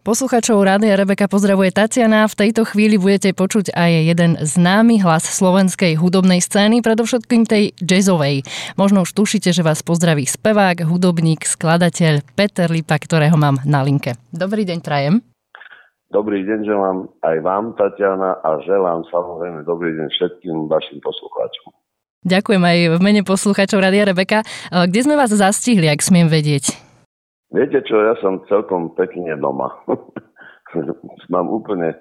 Posluchačov Rádia Rebeka pozdravuje Tatiana. V tejto chvíli budete počuť aj jeden známy hlas slovenskej hudobnej scény, predovšetkým tej jazzovej. Možno už tušíte, že vás pozdraví spevák, hudobník, skladateľ Peter Lipa, ktorého mám na linke. Dobrý deň, Trajem. Dobrý deň želám aj vám, Tatiana, a želám samozrejme dobrý deň všetkým vašim poslucháčom. Ďakujem aj v mene poslucháčov Radia Rebeka. Kde sme vás zastihli, ak smiem vedieť? Viete čo, ja som celkom pekne doma. Mám úplne e,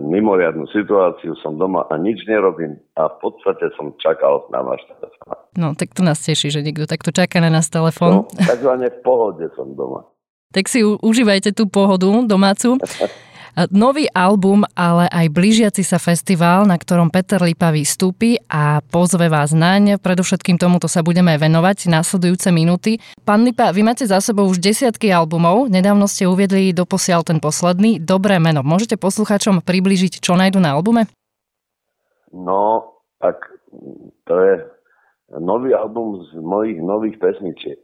mimoriadnú situáciu, som doma a nič nerobím a v podstate som čakal na váš telefón. No, tak to nás teší, že niekto takto čaká na nás telefón. No, takzvané v pohode som doma. Tak si užívajte tú pohodu domácu. Nový album, ale aj blížiaci sa festival, na ktorom Peter Lipa vystúpi a pozve vás naň. Predovšetkým tomuto sa budeme venovať následujúce minúty. Pán Lipa, vy máte za sebou už desiatky albumov. Nedávno ste uviedli doposiaľ ten posledný. Dobré meno. Môžete poslucháčom približiť, čo nájdu na albume? No, tak to je nový album z mojich nových pesničiek.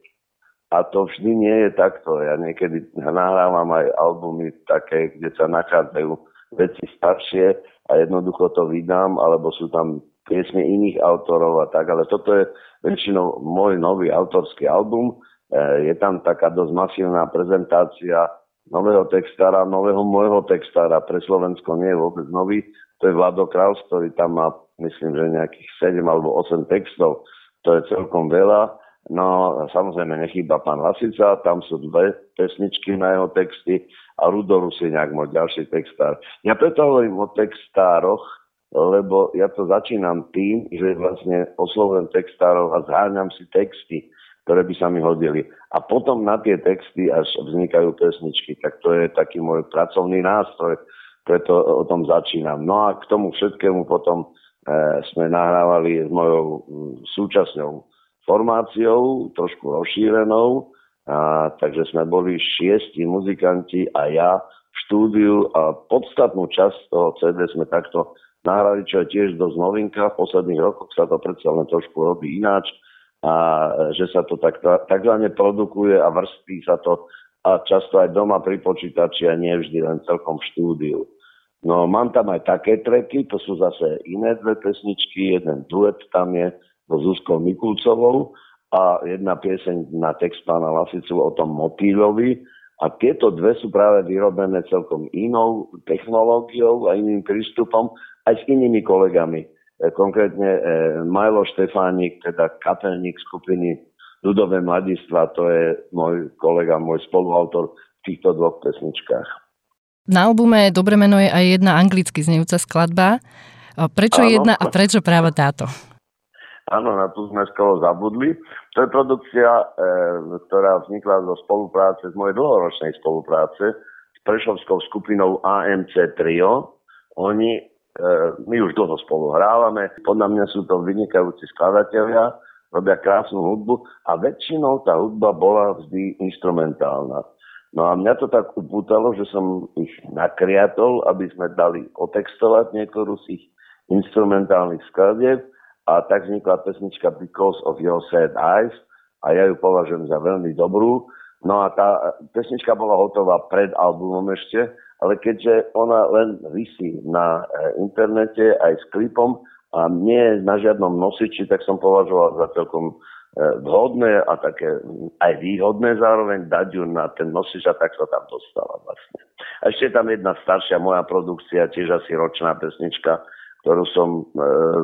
A to vždy nie je takto. Ja niekedy nahrávam aj albumy také, kde sa nachádzajú veci staršie a jednoducho to vydám, alebo sú tam piesne iných autorov a tak, ale toto je väčšinou môj nový autorský album. E, je tam taká dosť masívna prezentácia nového textára, nového môjho textára. Pre Slovensko nie je vôbec nový. To je Vlado Kraus, ktorý tam má, myslím, že nejakých 7 alebo 8 textov. To je celkom veľa. No, samozrejme nechýba pán Lasica, tam sú dve pesničky na jeho texty a Rudo Rusiniak, môj ďalší textár. Ja preto hovorím o textároch, lebo ja to začínam tým, že vlastne oslovujem textárov a zháňam si texty, ktoré by sa mi hodili. A potom na tie texty až vznikajú pesničky. Tak to je taký môj pracovný nástroj, preto o tom začínam. No a k tomu všetkému potom e, sme nahrávali s mojou súčasňou formáciou, trošku rozšírenou, a, takže sme boli šiesti muzikanti a ja v štúdiu a podstatnú časť toho CD sme takto nahrali, čo je tiež dosť novinka. V posledných rokoch sa to predsa len trošku robí ináč a že sa to tak, takzvané produkuje a vrství sa to a často aj doma pri počítači a nie vždy len celkom v štúdiu. No mám tam aj také treky, to sú zase iné dve pesničky, jeden duet tam je, so Zuzkou Mikulcovou a jedna pieseň na text pána Lasicu o tom motýlovi. A tieto dve sú práve vyrobené celkom inou technológiou a iným prístupom aj s inými kolegami. E, konkrétne e, Majlo Štefánik, teda kapelník skupiny Ľudové mladistva, to je môj kolega, môj spoluautor v týchto dvoch pesničkách. Na albume Dobre meno je aj jedna anglicky znejúca skladba. Prečo Áno. jedna a prečo práve táto? Áno, na tú sme skoro zabudli. To je produkcia, e, ktorá vznikla zo spolupráce, z mojej dlhoročnej spolupráce s prešovskou skupinou AMC Trio. Oni, e, my už dlho spolu hrávame, podľa mňa sú to vynikajúci skladatelia, robia krásnu hudbu a väčšinou tá hudba bola vždy instrumentálna. No a mňa to tak upútalo, že som ich nakriatol, aby sme dali otextovať niektorú z ich instrumentálnych skladieb a tak vznikla pesnička Because of Your Sad Eyes a ja ju považujem za veľmi dobrú. No a tá pesnička bola hotová pred albumom ešte, ale keďže ona len vysí na e, internete aj s klipom a nie je na žiadnom nosiči, tak som považoval za celkom e, vhodné a také aj výhodné zároveň dať ju na ten nosič a tak sa tam dostala vlastne. A ešte tam jedna staršia moja produkcia, tiež asi ročná pesnička, ktorú som e,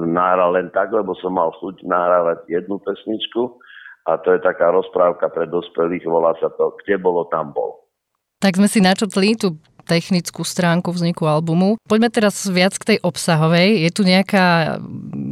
nahral len tak, lebo som mal chuť nahrávať jednu pesničku a to je taká rozprávka pre dospelých, volá sa to Kde bolo, tam bol. Tak sme si načotli tú technickú stránku vzniku albumu. Poďme teraz viac k tej obsahovej. Je tu nejaká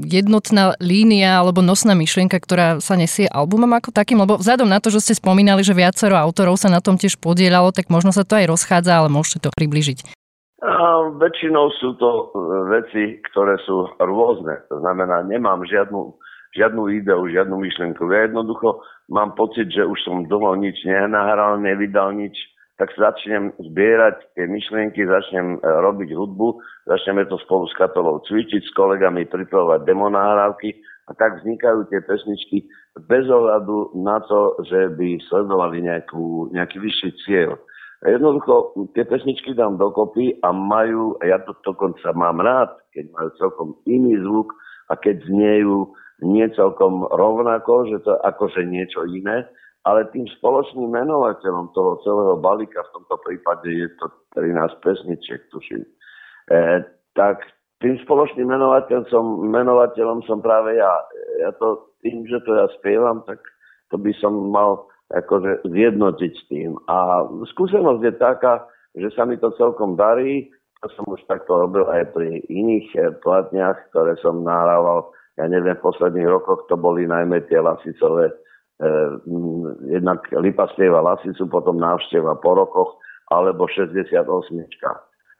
jednotná línia alebo nosná myšlienka, ktorá sa nesie albumom ako takým? Lebo vzhľadom na to, že ste spomínali, že viacero autorov sa na tom tiež podielalo, tak možno sa to aj rozchádza, ale môžete to približiť. A väčšinou sú to e, veci, ktoré sú rôzne. To znamená, nemám žiadnu, žiadnu ideu, žiadnu myšlienku. Ja jednoducho mám pocit, že už som dlho nič nenahral, nevydal nič, tak začnem zbierať tie myšlienky, začnem e, robiť hudbu, začneme to spolu s kapelou cvičiť, s kolegami pripravovať demonahrávky a tak vznikajú tie pesničky bez ohľadu na to, že by sledovali nejakú, nejaký vyšší cieľ. Jednoducho tie pesničky dám dokopy a majú, ja to dokonca mám rád, keď majú celkom iný zvuk a keď zniejú nie celkom rovnako, že to akože niečo iné, ale tým spoločným menovateľom toho celého balíka, v tomto prípade je to 13 pesničiek, tuším, e, tak tým spoločným menovateľom som, menovateľom som práve ja. Ja to tým, že to ja spievam, tak to by som mal akože zjednotiť s tým. A skúsenosť je taká, že sa mi to celkom darí. To som už takto robil aj pri iných eh, platniach, ktoré som nahrával. Ja neviem, v posledných rokoch to boli najmä tie lasicové, eh, jednak Lipa lasicu, potom návšteva po rokoch, alebo 68.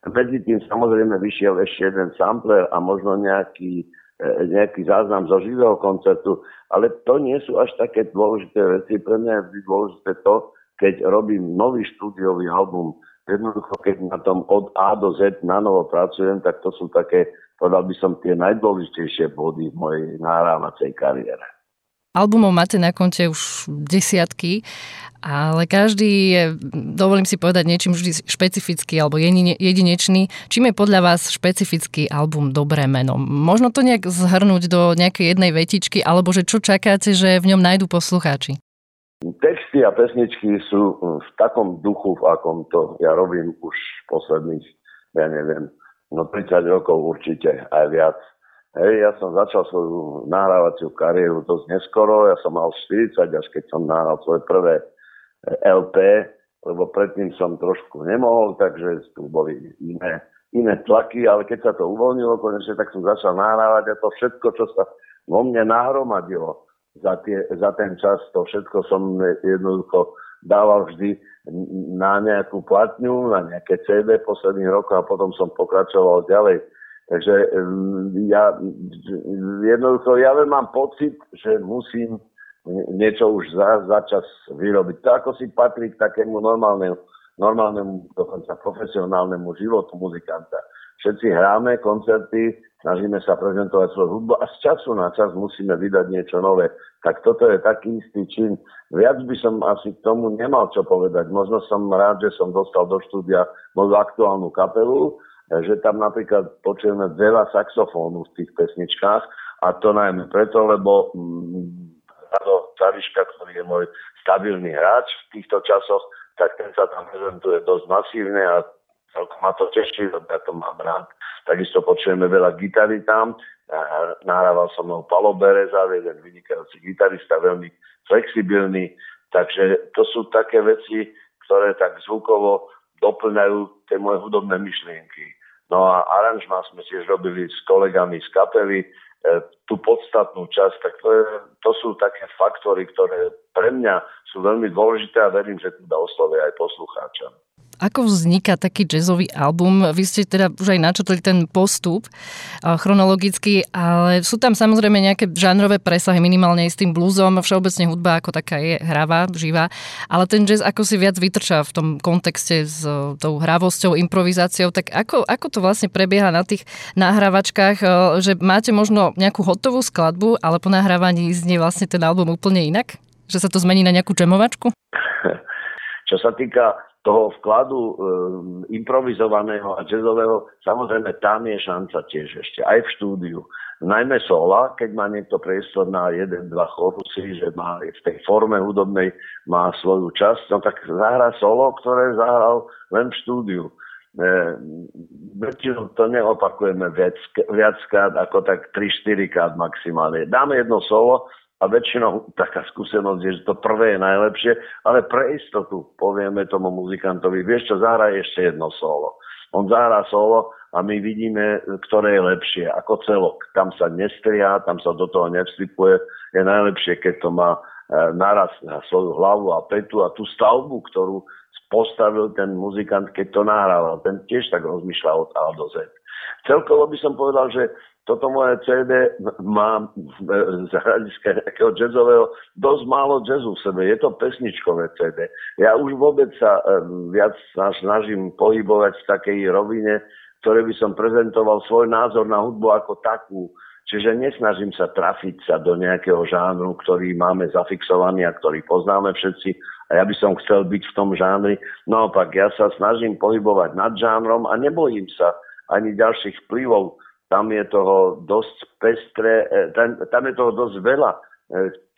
Medzi tým samozrejme vyšiel ešte jeden sampler a možno nejaký nejaký záznam zo živého koncertu, ale to nie sú až také dôležité veci. Pre mňa je dôležité to, keď robím nový štúdiový album, jednoducho keď na tom od A do Z na novo pracujem, tak to sú také, povedal by som, tie najdôležitejšie body v mojej nahrávacej kariére. Albumov máte na konte už desiatky, ale každý je, dovolím si povedať, niečím vždy špecifický alebo jedinečný. Čím je podľa vás špecifický album Dobré meno? Možno to nejak zhrnúť do nejakej jednej vetičky, alebo že čo čakáte, že v ňom nájdú poslucháči? Texty a pesničky sú v takom duchu, v akom to ja robím už posledných, ja neviem, no 30 rokov určite, aj viac. Hej, ja som začal svoju nahrávaciu kariéru dosť neskoro, ja som mal 40, až keď som nahral svoje prvé eh, LP, lebo predtým som trošku nemohol, takže tu boli iné, iné tlaky, ale keď sa to uvoľnilo konečne, tak som začal nahrávať a to všetko, čo sa vo mne nahromadilo za, tie, za ten čas, to všetko som jednoducho dával vždy na nejakú platňu, na nejaké CD posledných rokov a potom som pokračoval ďalej Takže ja jednoducho, ja len mám pocit, že musím niečo už za, za čas vyrobiť. To ako si patrí k takému normálnemu, normálnemu, dokonca profesionálnemu životu muzikanta. Všetci hráme koncerty, snažíme sa prezentovať svoju hudbu a z času na čas musíme vydať niečo nové. Tak toto je taký istý čin. Viac by som asi k tomu nemal čo povedať. Možno som rád, že som dostal do štúdia moju aktuálnu kapelu, že tam napríklad počujeme veľa saxofónu v tých pesničkách a to najmä preto, lebo mm, Rado Cariška, ktorý je môj stabilný hráč v týchto časoch, tak ten sa tam prezentuje dosť masívne a celkom ma to teší, lebo ja to mám rád. Takisto počujeme veľa gitary tam. Nahrával som ho Palo Bereza, jeden vynikajúci gitarista, veľmi flexibilný. Takže to sú také veci, ktoré tak zvukovo doplňajú tie moje hudobné myšlienky. No a aranžma sme tiež robili s kolegami z kapely, e, tú podstatnú časť, tak to, je, to sú také faktory, ktoré pre mňa sú veľmi dôležité a verím, že teda oslovia aj poslucháča. Ako vzniká taký jazzový album? Vy ste teda už aj načotli ten postup chronologicky, ale sú tam samozrejme nejaké žánrové presahy, minimálne aj s tým bluesom. Všeobecne hudba ako taká je hravá, živá, ale ten jazz ako si viac vytrčá v tom kontexte s tou hravosťou, improvizáciou. Tak ako, ako to vlastne prebieha na tých nahrávačkách, že máte možno nejakú hotovú skladbu, ale po nahrávaní znie vlastne ten album úplne inak? Že sa to zmení na nejakú džemovačku? Čo sa týka toho vkladu e, improvizovaného a jazzového, samozrejme tam je šanca tiež ešte, aj v štúdiu. Najmä sola, keď má niekto priestor na jeden, dva chorusy, že má v tej forme hudobnej má svoju časť, no tak zahrá solo, ktoré zahral len v štúdiu. E, to neopakujeme viac, ako tak 3-4 krát maximálne. Dáme jedno solo a väčšinou taká skúsenosť je, že to prvé je najlepšie, ale pre istotu povieme tomu muzikantovi, vieš čo, zahraj ešte jedno solo. On zahrá solo a my vidíme, ktoré je lepšie, ako celok. Tam sa nestria, tam sa do toho nevstupuje. Je najlepšie, keď to má e, naraz na svoju hlavu a petu a tú stavbu, ktorú postavil ten muzikant, keď to nahrával. Ten tiež tak rozmýšľa od A do Z. Celkovo by som povedal, že toto moje CD má z hľadiska nejakého jazzového dosť málo jazzu v sebe. Je to pesničkové CD. Ja už vôbec sa viac snažím pohybovať v takej rovine, ktoré by som prezentoval svoj názor na hudbu ako takú. Čiže nesnažím sa trafiť sa do nejakého žánru, ktorý máme zafixovaný a ktorý poznáme všetci, a ja by som chcel byť v tom žánri. Naopak, ja sa snažím pohybovať nad žánrom a nebojím sa ani ďalších vplyvov. Tam je toho dosť pestre, tam, tam je toho dosť veľa, e,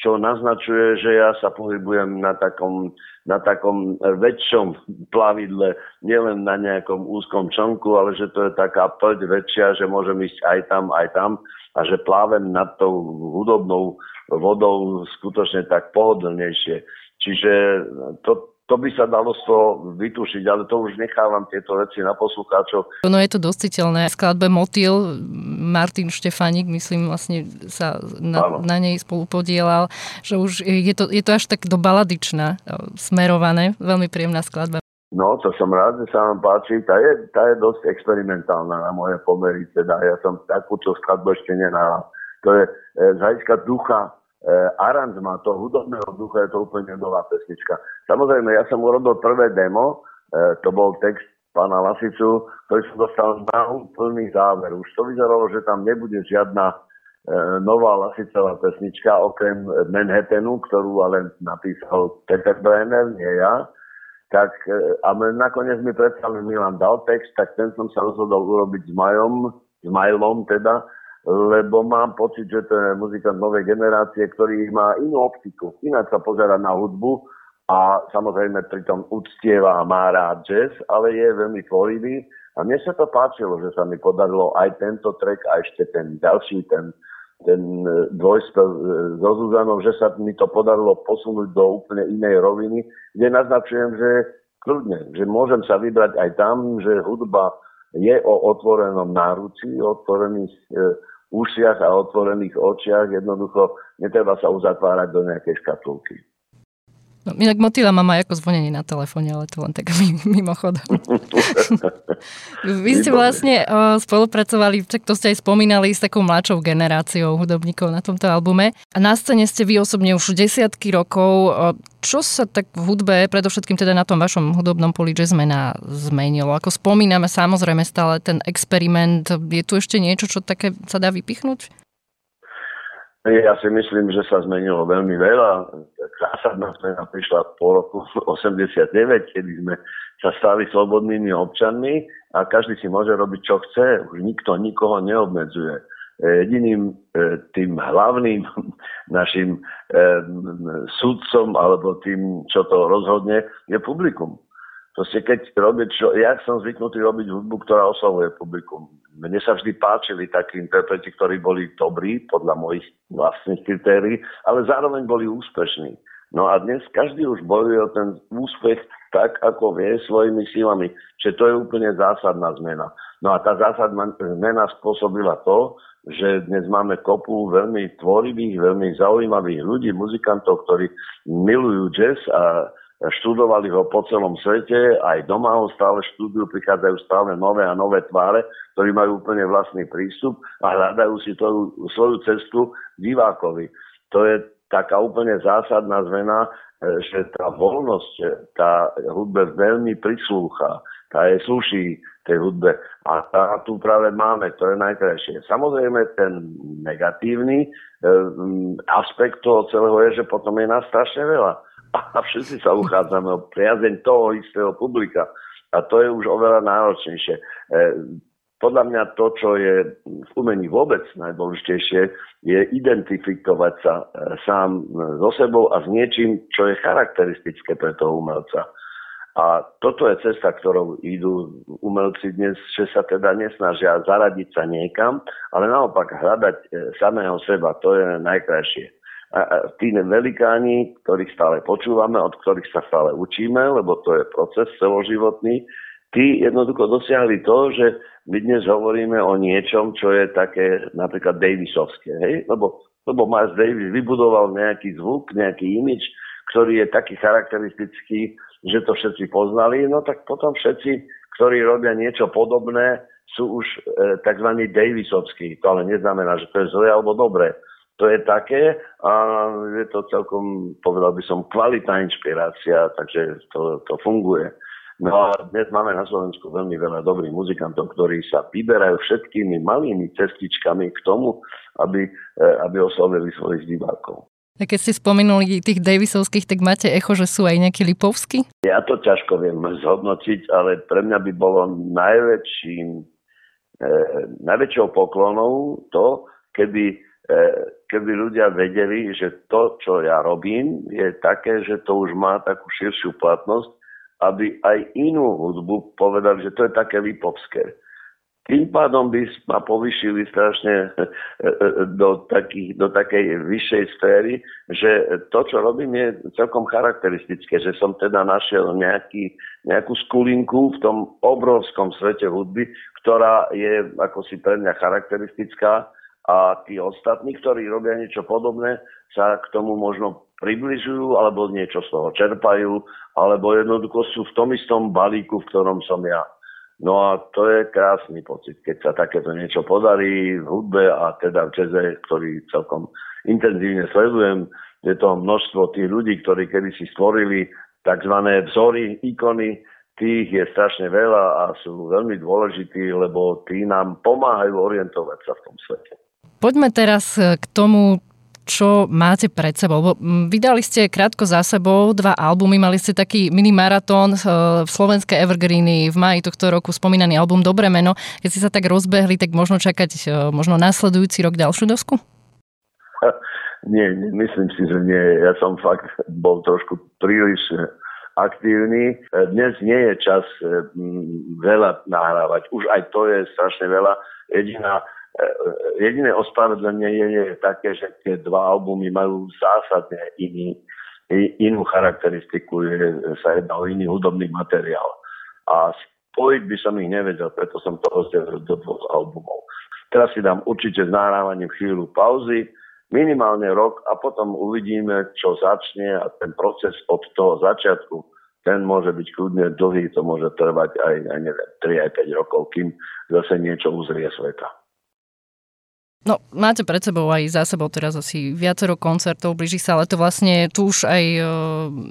čo naznačuje, že ja sa pohybujem na takom, na takom väčšom plavidle, nielen na nejakom úzkom člnku, ale že to je taká plť väčšia, že môžem ísť aj tam, aj tam a že plávem nad tou hudobnou vodou skutočne tak pohodlnejšie. Čiže to, to by sa dalo z toho vytušiť, ale to už nechávam tieto veci na poslucháčov. No je to dositeľné. V skladbe Motil Martin Štefanik, myslím, vlastne sa na, na nej spolu podielal, že už je to, je to až tak do baladičná smerované. Veľmi príjemná skladba. No, to som rád, že sa vám páči. Tá je, tá je dosť experimentálna na moje pomery. Teda ja som takúto skladbu ešte nenahral. To je e, z hľadiska ducha e, aranžma toho hudobného ducha je to úplne nová pesnička. Samozrejme, ja som urobil prvé demo, e, to bol text pána Lasicu, ktorý som dostal na úplný záver. Už to vyzeralo, že tam nebude žiadna e, nová Lasicová pesnička, okrem Manhattanu, ktorú ale napísal Peter Brenner, nie ja. Tak, e, a nakoniec mi predsa Milan dal text, tak ten som sa rozhodol urobiť s Majom, s Majlom teda, lebo mám pocit, že to je muzikant novej generácie, ktorý má inú optiku. Ináč sa pozera na hudbu a samozrejme pritom uctieva a má rád jazz, ale je veľmi tvorivý. A mne sa to páčilo, že sa mi podarilo aj tento track a ešte ten ďalší, ten, ten e, dvojspev e, so Zuzanou, že sa mi to podarilo posunúť do úplne inej roviny, kde naznačujem, že kľudne, že môžem sa vybrať aj tam, že hudba je o otvorenom náručí, otvorených e, ušiach a otvorených očiach. Jednoducho netreba sa uzatvárať do nejakej škatulky. No, inak motýla mám aj ako zvonenie na telefóne, ale to len tak mimochodom. Vy ste vlastne o, spolupracovali, tak to ste aj spomínali, s takou mladšou generáciou hudobníkov na tomto albume. A na scéne ste vy osobne už desiatky rokov. O, čo sa tak v hudbe, predovšetkým teda na tom vašom hudobnom poli jazzmena zmenilo? Ako spomíname samozrejme stále ten experiment, je tu ešte niečo, čo také sa dá vypichnúť? Ja si myslím, že sa zmenilo veľmi veľa. Zásadná zmena prišla po roku 89, kedy sme sa stali slobodnými občanmi a každý si môže robiť, čo chce. Už nikto nikoho neobmedzuje. Jediným e, tým hlavným našim e, sudcom alebo tým, čo to rozhodne, je publikum. Proste keď robiť, čo, ja som zvyknutý robiť hudbu, ktorá oslavuje publikum. Mne sa vždy páčili takí interpreti, ktorí boli dobrí podľa mojich vlastných kritérií, ale zároveň boli úspešní. No a dnes každý už bojuje o ten úspech tak, ako vie svojimi silami. Čiže to je úplne zásadná zmena. No a tá zásadná zmena spôsobila to, že dnes máme kopu veľmi tvorivých, veľmi zaujímavých ľudí, muzikantov, ktorí milujú jazz a študovali ho po celom svete, aj doma ho stále študujú, prichádzajú stále nové a nové tváre, ktorí majú úplne vlastný prístup a hľadajú si tú, svoju cestu divákovi. To je taká úplne zásadná zmena, e, že tá voľnosť, tá hudbe veľmi prislúcha, tá je sluší tej hudbe. A tá tu práve máme, to je najkrajšie. Samozrejme, ten negatívny e, aspekt toho celého je, že potom je nás strašne veľa a všetci sa uchádzame o priazeň toho istého publika. A to je už oveľa náročnejšie. E, podľa mňa to, čo je v umení vôbec najdôležitejšie, je identifikovať sa e, sám so sebou a s niečím, čo je charakteristické pre toho umelca. A toto je cesta, ktorou idú umelci dnes, že sa teda nesnažia zaradiť sa niekam, ale naopak hľadať e, samého seba. To je najkrajšie a tí velikáni, ktorých stále počúvame, od ktorých sa stále učíme, lebo to je proces celoživotný, tí jednoducho dosiahli to, že my dnes hovoríme o niečom, čo je také napríklad Davisovské, hej? Lebo, lebo Miles Davis vybudoval nejaký zvuk, nejaký imič, ktorý je taký charakteristický, že to všetci poznali, no tak potom všetci, ktorí robia niečo podobné, sú už e, tzv. Davisovskí. To ale neznamená, že to je zlé alebo dobré to je také a je to celkom, povedal by som, kvalitná inšpirácia, takže to, to funguje. No a dnes máme na Slovensku veľmi veľa dobrých muzikantov, ktorí sa vyberajú všetkými malými cestičkami k tomu, aby, e, aby oslovili svojich divákov. A keď ste spomenuli tých Davisovských, tak máte echo, že sú aj nejakí Lipovskí? Ja to ťažko viem zhodnotiť, ale pre mňa by bolo najväčším, e, najväčšou poklonou to, keby, e, keby ľudia vedeli, že to, čo ja robím, je také, že to už má takú širšiu platnosť, aby aj inú hudbu povedali, že to je také lipovské tým pádom by ma povyšili strašne e, e, do, takých, do takej vyššej sféry, že to, čo robím, je celkom charakteristické, že som teda našiel nejaký, nejakú skulinku v tom obrovskom svete hudby, ktorá je ako si pre mňa charakteristická a tí ostatní, ktorí robia niečo podobné, sa k tomu možno približujú alebo niečo z toho čerpajú, alebo jednoducho sú v tom istom balíku, v ktorom som ja. No a to je krásny pocit, keď sa takéto niečo podarí v hudbe a teda v jaze, ktorý celkom intenzívne sledujem. Je to množstvo tých ľudí, ktorí kedy si stvorili tzv. vzory, ikony, tých je strašne veľa a sú veľmi dôležití, lebo tí nám pomáhajú orientovať sa v tom svete. Poďme teraz k tomu, čo máte pred sebou. Vydali ste krátko za sebou dva albumy, mali ste taký mini maratón v e, slovenské Evergreeny v maji tohto roku, spomínaný album Dobré meno. Keď ste sa tak rozbehli, tak možno čakať e, možno následujúci rok ďalšiu dosku? Nie, myslím si, že nie. Ja som fakt bol trošku príliš aktívny. Dnes nie je čas veľa nahrávať. Už aj to je strašne veľa. Jediná E, jediné ospravedlenie je také, že tie dva albumy majú zásadne iný, inú charakteristiku, je, sa jedná o iný hudobný materiál. A spojiť by som ich nevedel, preto som to rozdelil do dvoch albumov. Teraz si dám určite s nahrávaním chvíľu pauzy, minimálne rok a potom uvidíme, čo začne a ten proces od toho začiatku, ten môže byť kľudne dlhý, to môže trvať aj, aj neviem, 3 aj 5 rokov, kým zase niečo uzrie sveta. No, máte pred sebou aj za sebou teraz asi viacero koncertov, blíži sa leto. Vlastne tu už aj e,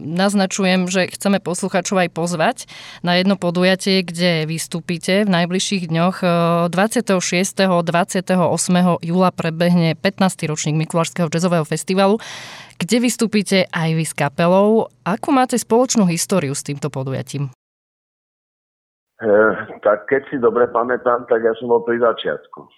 naznačujem, že chceme posluchačov aj pozvať na jedno podujatie, kde vystúpite v najbližších dňoch. E, 26. 28. júla prebehne 15. ročník Mikulášského jazzového festivalu, kde vystúpite aj vy s kapelou. Akú máte spoločnú históriu s týmto podujatím? E, tak keď si dobre pamätám, tak ja som bol pri začiatku. E,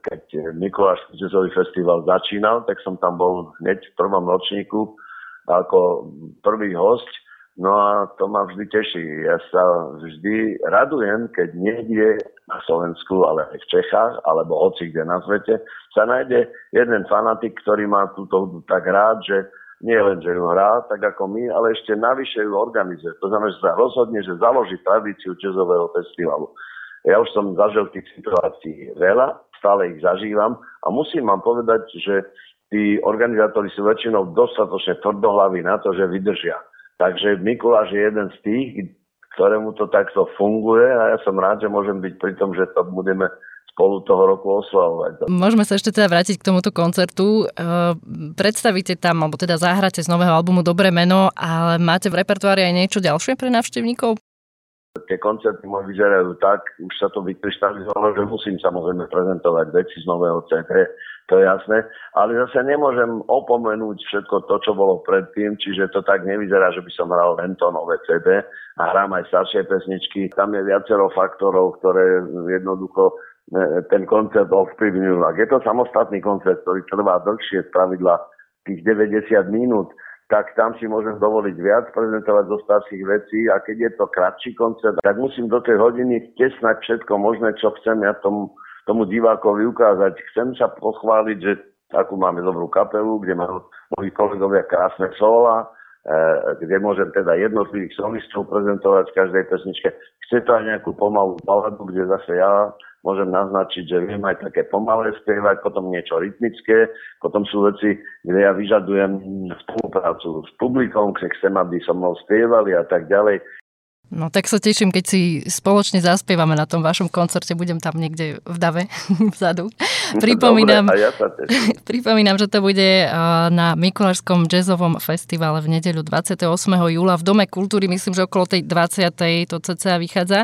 keď Mikulášsky jazzový festival začínal, tak som tam bol hneď v prvom ročníku ako prvý host. No a to ma vždy teší. Ja sa vždy radujem, keď niekde na Slovensku, ale aj v Čechách, alebo hoci kde na svete, sa nájde jeden fanatik, ktorý má túto tak rád, že nie len, že ju hrá, tak ako my, ale ešte navyše ju organizuje. To znamená, že sa rozhodne, že založí tradíciu jazzového festivalu. Ja už som zažil tých situácií veľa, stále ich zažívam a musím vám povedať, že tí organizátori sú väčšinou dostatočne tvrdohlaví na to, že vydržia. Takže Mikuláš je jeden z tých, ktorému to takto funguje a ja som rád, že môžem byť pri tom, že to budeme spolu toho roku oslavovať. Môžeme sa ešte teda vrátiť k tomuto koncertu. E, predstavíte tam, alebo teda zahráte z nového albumu Dobré meno, ale máte v repertoári aj niečo ďalšie pre návštevníkov? Tie koncerty môj vyzerajú tak, už sa to vykryštalizovalo, že musím samozrejme prezentovať veci z nového CD, to je jasné, ale zase nemôžem opomenúť všetko to, čo bolo predtým, čiže to tak nevyzerá, že by som hral len to nové CD a hrám aj staršie pesničky. Tam je viacero faktorov, ktoré jednoducho ten koncert ovplyvňujú. Ak je to samostatný koncert, ktorý trvá dlhšie z pravidla tých 90 minút, tak tam si môžem dovoliť viac prezentovať zo starších vecí a keď je to kratší koncert, tak musím do tej hodiny tesnať všetko možné, čo chcem ja tomu, tomu divákovi ukázať. Chcem sa pochváliť, že takú máme dobrú kapelu, kde majú moji kolegovia krásne sola, e, kde môžem teda jednotlivých solistov prezentovať v každej pesničke. Chce to aj nejakú pomalú baladu, kde zase ja môžem naznačiť, že viem aj také pomalé spievať, potom niečo rytmické, potom sú veci, kde ja vyžadujem spoluprácu s publikom, kde chcem, aby som mnou spievali a tak ďalej. No tak sa teším, keď si spoločne zaspievame na tom vašom koncerte, budem tam niekde v dave vzadu. Pripomínam, Dobre, ja pripomínam, že to bude na Mikulášskom jazzovom festivale v nedeľu 28. júla v Dome kultúry, myslím, že okolo tej 20. to cca vychádza.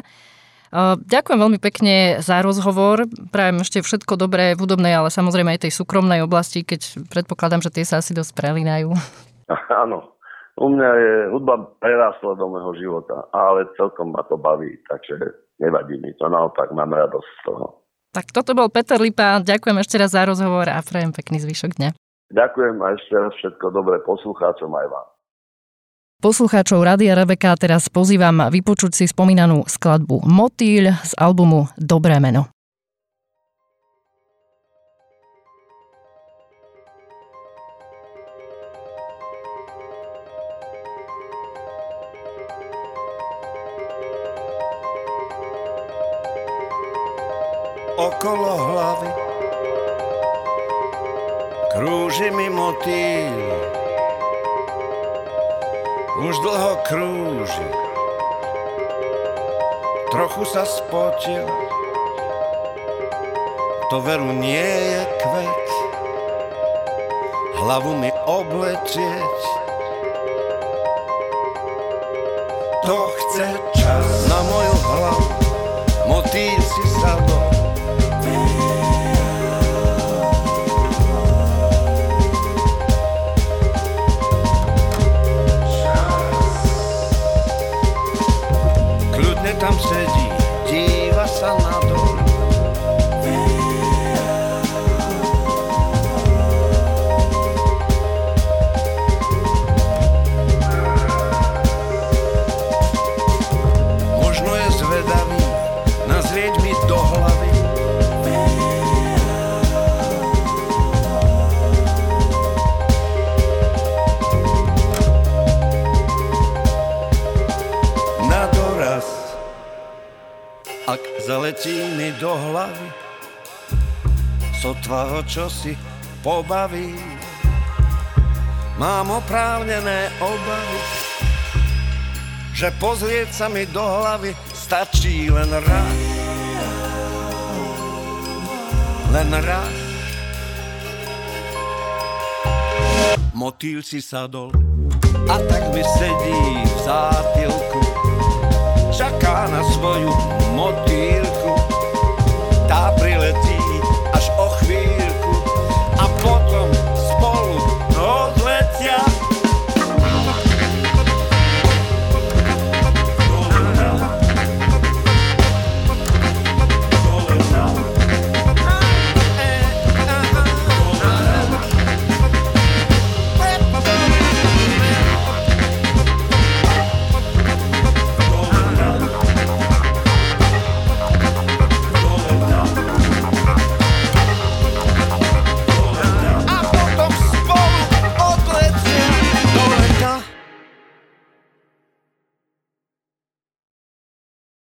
Ďakujem veľmi pekne za rozhovor. Prajem ešte všetko dobré v hudobnej, ale samozrejme aj tej súkromnej oblasti, keď predpokladám, že tie sa asi dosť prelínajú. Áno. U mňa je hudba prerásla do môjho života, ale celkom ma to baví, takže nevadí mi to, naopak mám radosť z toho. Tak toto bol Peter Lipa, ďakujem ešte raz za rozhovor a prajem pekný zvyšok dňa. Ďakujem a ešte raz všetko dobré poslucháčom aj vám. Poslucháčov Radia Rebeka teraz pozývam vypočuť si spomínanú skladbu Motýľ z albumu Dobré meno. Trochu sa spotil, to veru nie je kvet. Hlavu mi obletieť, to chce čas na moju hlavu. Motýl si sadol, zaletí mi do hlavy, sotva ho čosi pobaví. Mám oprávnené obavy, že pozrieť sa mi do hlavy stačí len raz. Len raz. Motýl si sadol a tak mi sedí v zátilku, čaká na svoju